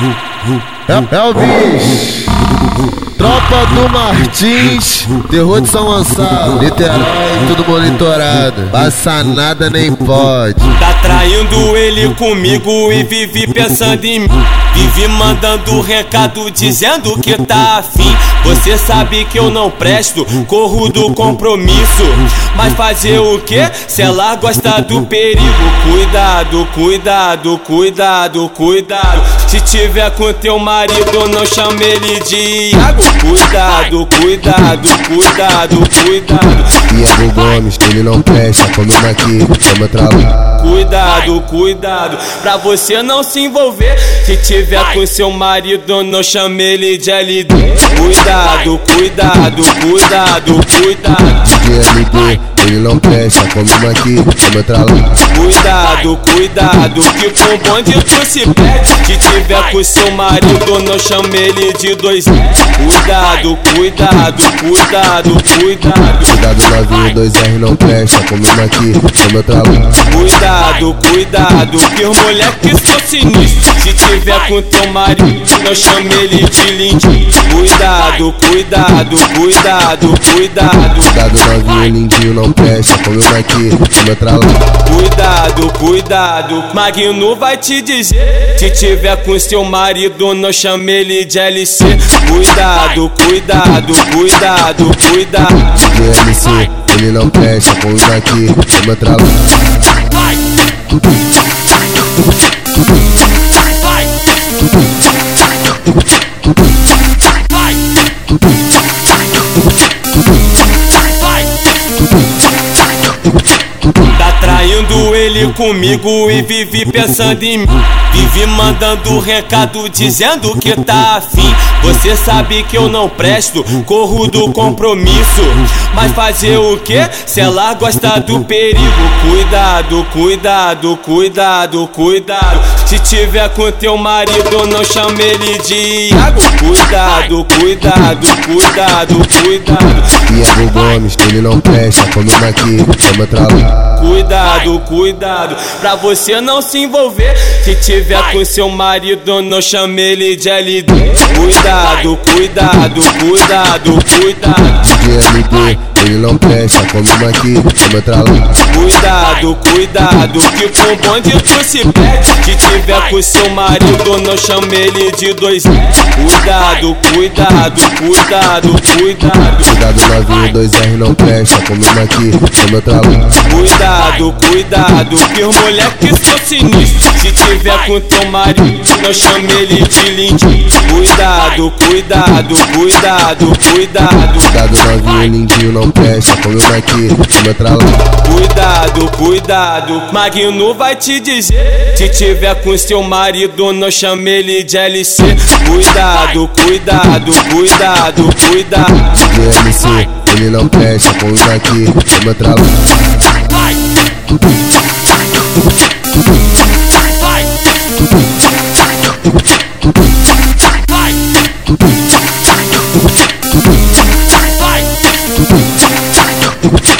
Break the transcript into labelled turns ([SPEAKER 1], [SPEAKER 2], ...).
[SPEAKER 1] É, bicho. Tropa do Martins, terror de São Gonçalo, Niterói, tudo monitorado. Passa nada nem pode.
[SPEAKER 2] Tá traindo ele comigo e vive pensando em mim. Vive mandando recado dizendo que tá afim. Você sabe que eu não presto, corro do compromisso. Mas fazer o que? Se ela gosta do perigo, cuidado, cuidado, cuidado, cuidado. Se tiver com teu marido, não chame ele de Iago. Cuidado, cuidado, cuidado, cuidado.
[SPEAKER 3] Iago Gomes, ele não presta, comendo aqui, vamos trabalhar.
[SPEAKER 2] Cuidado, cuidado, pra você não se envolver. Se tiver com seu marido, não chame ele de LD. Cuidado, cuidado, cuidado, cuidado.
[SPEAKER 3] DLD, ele não presta, comendo aqui, vamos trabalhar.
[SPEAKER 2] Cuidado, cuidado, que com bonde tu se perde. Se tiver com seu marido, não chame ele de dois. Cuidado, cuidado, cuidado, cuidado.
[SPEAKER 3] Cuidado novinho, dois R não presta, comendo aqui, vamos trabalhar.
[SPEAKER 2] Cuidado, cuidado, que os moleques são sinistros. Se tiver com teu marido, não chame ele de lindinho. Cuidado, cuidado, cuidado, cuidado.
[SPEAKER 3] Cuidado novinho, lindinho não presta, comendo aqui, vamos trabalhar.
[SPEAKER 2] Cuidado, cuidado, Magno vai te dizer. Se tiver com seu marido, não chame ele de LC. Cuidado, cuidado, cuidado, cuidado.
[SPEAKER 3] DLC, ele não presta, comendo aqui, vamos trabalhar.
[SPEAKER 2] Tá comigo e vive pensando em mim. Vive mandando recado dizendo que tá afim. Você sabe que eu não presto, corro do compromisso. Mas fazer o que? Se ela gosta do perigo. Cuidado, cuidado, cuidado, cuidado. Se tiver com teu marido, não chame ele de Iago. Cuidado, cuidado, cuidado, cuidado.
[SPEAKER 3] Iago Gomes, ele não presta, comendo aqui, vamos trabalhar.
[SPEAKER 2] Cuidado, cuidado, pra você não se envolver. Se tiver com seu marido, não chame ele de LD. Cuidado, cuidado, cuidado, cuidado.
[SPEAKER 3] DLD, ele não presta, comendo aqui, vamos trabalhar.
[SPEAKER 2] Cuidado, cuidado, que com bonde tu se perde. Se tiver com seu marido, não chame ele de dois. Cuidado, cuidado, cuidado, cuidado.
[SPEAKER 3] Cuidado novinho, dois R não presta, comendo aqui, vamos trabalhar.
[SPEAKER 2] Cuidado, cuidado, que os moleques são sinistros. Se tiver com teu marido, não chame ele de lindinho. Cuidado, cuidado, cuidado, cuidado.
[SPEAKER 3] Cuidado novinho, lindinho não presta, comendo aqui, vamos trabalhar.
[SPEAKER 2] Cuidado, cuidado, Cuidado, Magno vai te dizer. Se tiver com seu marido, não chame ele de LC Cuidado, cuidado, cuidado, cuidado.
[SPEAKER 3] De LC, ele não presta, põe daqui, é meu trabalho Vai! Vai! Vai! Vai! Vai!